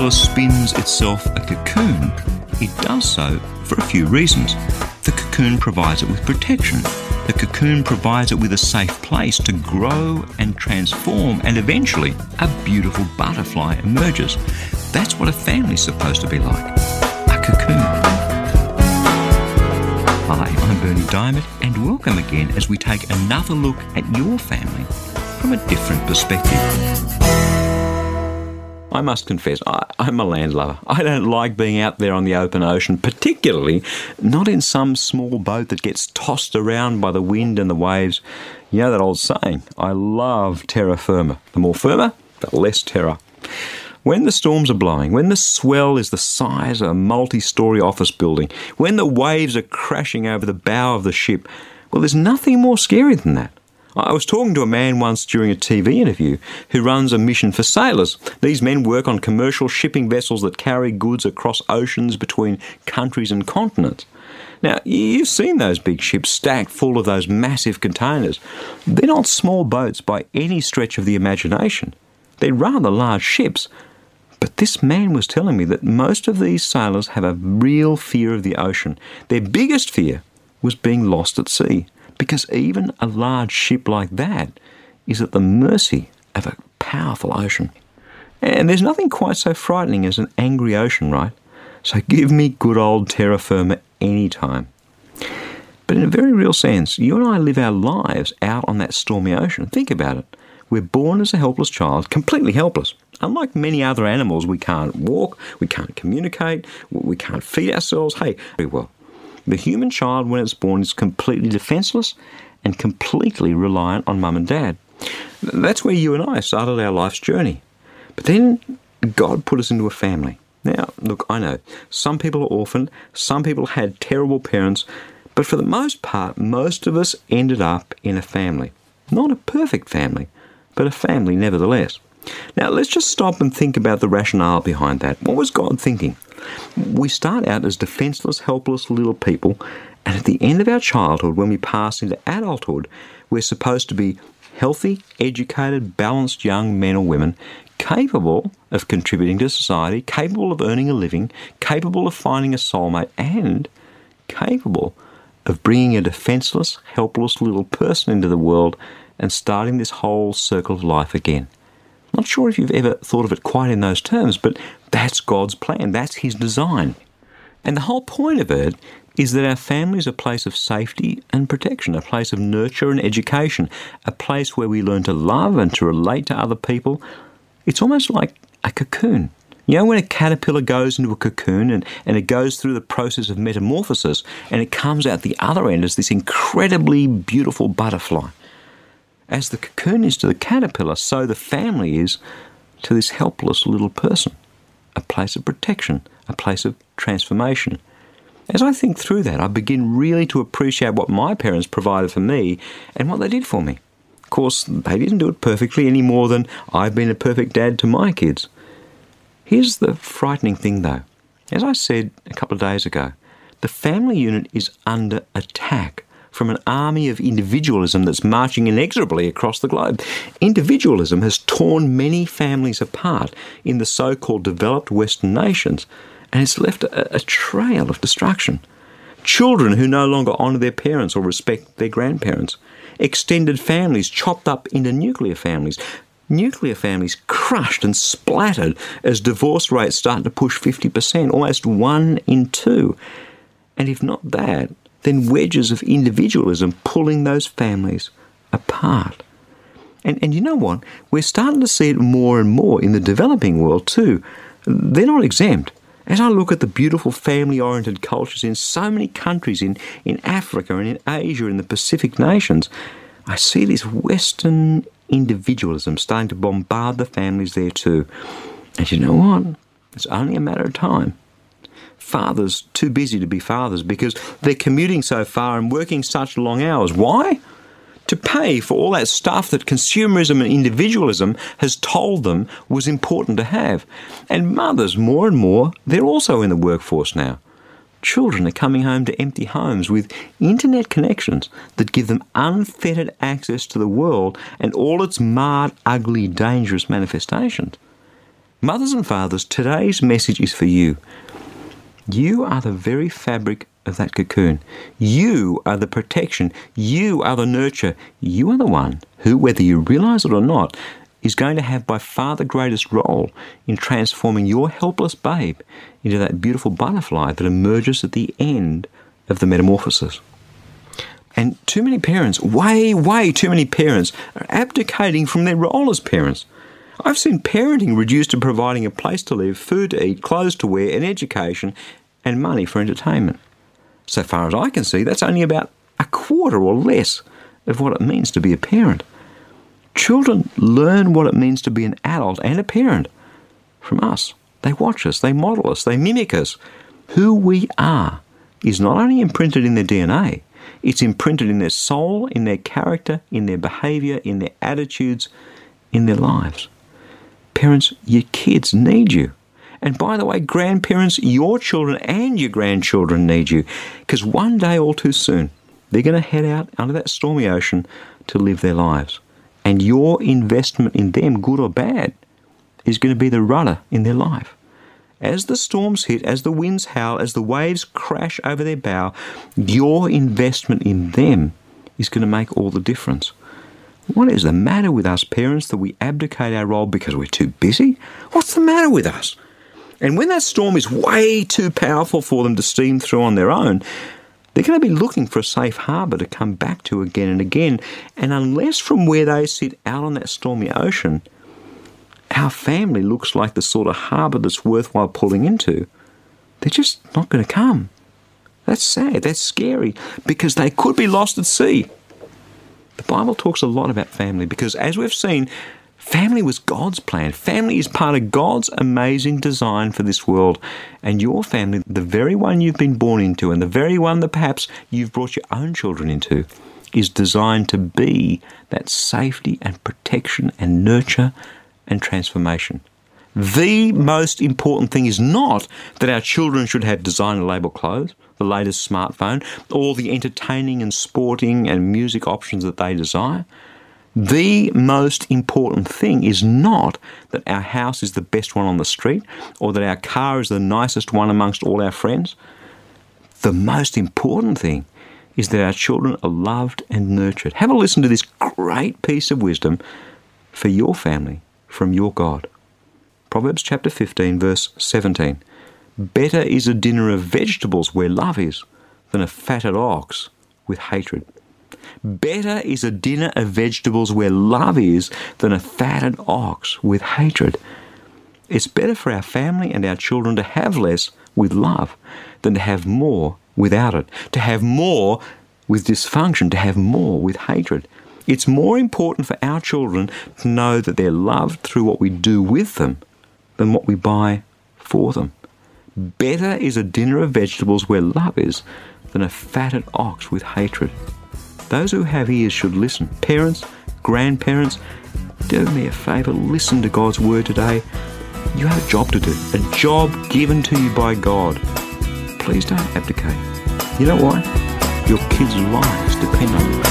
Caterpillar spins itself a cocoon, it does so for a few reasons. The cocoon provides it with protection. The cocoon provides it with a safe place to grow and transform, and eventually a beautiful butterfly emerges. That's what a family's supposed to be like a cocoon. Hi, I'm Berni Dymet, and welcome again as we take another look at your family from a different perspective. I must confess, I, am a landlubber. I don't like being out there on the open ocean, particularly not in some small boat that gets tossed around by the wind and the waves. You know that old saying, I love terra firma. The more firmer, the less terror. When the storms are blowing, when the swell is the size of a multi story office building, when the waves are crashing over the bow of the ship, well, there's nothing more scary than that. I was talking to a man once during a TV interview who runs a mission for sailors. These men work on commercial shipping vessels that carry goods across oceans between countries and continents. Now, you've seen those big ships stacked full of those massive containers. They're not small boats by any stretch of the imagination. They're rather large ships. But this man was telling me that most of these sailors have a real fear of the ocean. Their biggest fear was being lost at sea because even a large ship like that is at the mercy of a powerful ocean. And there's nothing quite so frightening as an angry ocean, right? So give me good old terra firma any time. But in a very real sense, you and I live our lives out on that stormy ocean. Think about it. We're born as a helpless child, completely helpless. Unlike many other animals, we can't walk, we can't communicate, we can't feed ourselves. Hey, well. The human child, when it's born, is completely defenseless and completely reliant on mum and dad. That's where you and I started our life's journey. But then God put us into a family. Now, look, I know some people are orphaned, some people had terrible parents, but for the most part, most of us ended up in a family. Not a perfect family, but a family nevertheless. Now, let's just stop and think about the rationale behind that. What was God thinking? We start out as defenseless, helpless little people, and at the end of our childhood, when we pass into adulthood, we're supposed to be healthy, educated, balanced young men or women capable of contributing to society, capable of earning a living, capable of finding a soulmate, and capable of bringing a defenseless, helpless little person into the world and starting this whole circle of life again. Not sure if you've ever thought of it quite in those terms, but that's God's plan, that's His design. And the whole point of it is that our family is a place of safety and protection, a place of nurture and education, a place where we learn to love and to relate to other people. It's almost like a cocoon. You know, when a caterpillar goes into a cocoon and, and it goes through the process of metamorphosis and it comes out the other end as this incredibly beautiful butterfly. As the cocoon is to the caterpillar, so the family is to this helpless little person. A place of protection, a place of transformation. As I think through that, I begin really to appreciate what my parents provided for me and what they did for me. Of course, they didn't do it perfectly any more than I've been a perfect dad to my kids. Here's the frightening thing though. As I said a couple of days ago, the family unit is under attack from an army of individualism that's marching inexorably across the globe. Individualism has torn many families apart in the so called developed Western nations, and it's left a, a trail of destruction. Children who no longer honour their parents or respect their grandparents. Extended families chopped up into nuclear families. Nuclear families crushed and splattered as divorce rates start to push 50%, almost one in two. And if not that, then wedges of individualism pulling those families apart. And, and you know what? We're starting to see it more and more in the developing world too. They're not exempt. As I look at the beautiful family oriented cultures in so many countries in, in Africa and in Asia and the Pacific nations, I see this Western individualism starting to bombard the families there too. And you know what? It's only a matter of time. Fathers too busy to be fathers because they're commuting so far and working such long hours. Why? To pay for all that stuff that consumerism and individualism has told them was important to have. And mothers, more and more, they're also in the workforce now. Children are coming home to empty homes with internet connections that give them unfettered access to the world and all its marred, ugly, dangerous manifestations. Mothers and fathers, today's message is for you. You are the very fabric of that cocoon. You are the protection. You are the nurture. You are the one who, whether you realize it or not, is going to have by far the greatest role in transforming your helpless babe into that beautiful butterfly that emerges at the end of the metamorphosis. And too many parents, way, way too many parents, are abdicating from their role as parents. I've seen parenting reduced to providing a place to live, food to eat, clothes to wear, and education, and money for entertainment. So far as I can see, that's only about a quarter or less of what it means to be a parent. Children learn what it means to be an adult and a parent from us. They watch us, they model us, they mimic us. Who we are is not only imprinted in their DNA, it's imprinted in their soul, in their character, in their behavior, in their attitudes, in their lives. Parents, your kids need you. And by the way, grandparents, your children and your grandchildren need you. Because one day, all too soon, they're going to head out under that stormy ocean to live their lives. And your investment in them, good or bad, is going to be the rudder in their life. As the storms hit, as the winds howl, as the waves crash over their bow, your investment in them is going to make all the difference. What is the matter with us parents that we abdicate our role because we're too busy? What's the matter with us? And when that storm is way too powerful for them to steam through on their own, they're going to be looking for a safe harbour to come back to again and again. And unless from where they sit out on that stormy ocean, our family looks like the sort of harbour that's worthwhile pulling into, they're just not going to come. That's sad. That's scary because they could be lost at sea. The Bible talks a lot about family because, as we've seen, family was God's plan. Family is part of God's amazing design for this world. And your family, the very one you've been born into, and the very one that perhaps you've brought your own children into, is designed to be that safety and protection and nurture and transformation. The most important thing is not that our children should have designer label clothes, the latest smartphone, all the entertaining and sporting and music options that they desire. The most important thing is not that our house is the best one on the street or that our car is the nicest one amongst all our friends. The most important thing is that our children are loved and nurtured. Have a listen to this great piece of wisdom for your family from your God. Proverbs chapter 15, verse 17. Better is a dinner of vegetables where love is than a fatted ox with hatred. Better is a dinner of vegetables where love is than a fatted ox with hatred. It's better for our family and our children to have less with love than to have more without it, to have more with dysfunction, to have more with hatred. It's more important for our children to know that they're loved through what we do with them than what we buy for them. Better is a dinner of vegetables where love is than a fatted ox with hatred. Those who have ears should listen. Parents, grandparents, do me a favour, listen to God's word today. You have a job to do, a job given to you by God. Please don't abdicate. You know why? Your kids' lives depend on you.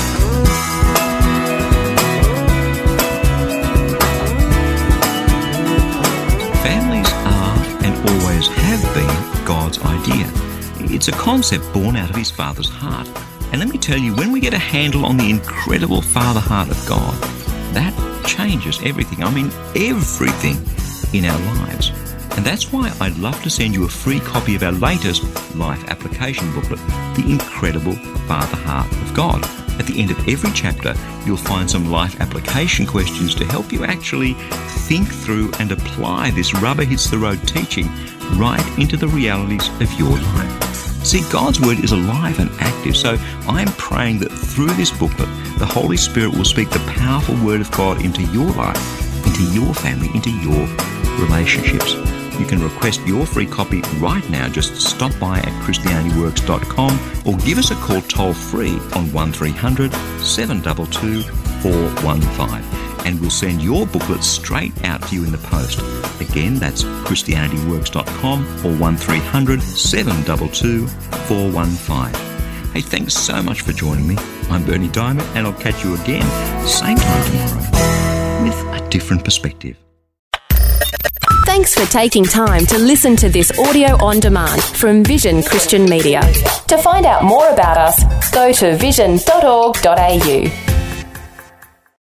Families are and always have been God's idea. It's a concept born out of his Father's heart. And let me tell you, when we get a handle on the incredible Father heart of God, that changes everything. I mean, everything in our lives. And that's why I'd love to send you a free copy of our latest life application booklet, The Incredible Father Heart of God. At the end of every chapter, you'll find some life application questions to help you actually think through and apply this rubber hits the road teaching right into the realities of your life. See, God's Word is alive and active, so I'm praying that through this booklet, the Holy Spirit will speak the powerful Word of God into your life, into your family, into your relationships. You can request your free copy right now. Just stop by at ChristianityWorks.com or give us a call toll free on 1300 722 415 and we'll send your booklet straight out to you in the post. Again, that's ChristianityWorks.com or 1300 722 415. Hey, thanks so much for joining me. I'm Berni Dymet, and I'll catch you again, same time tomorrow, with a different perspective. Thanks for taking time to listen to this audio on demand from Vision Christian Media. To find out more about us, go to vision.org.au.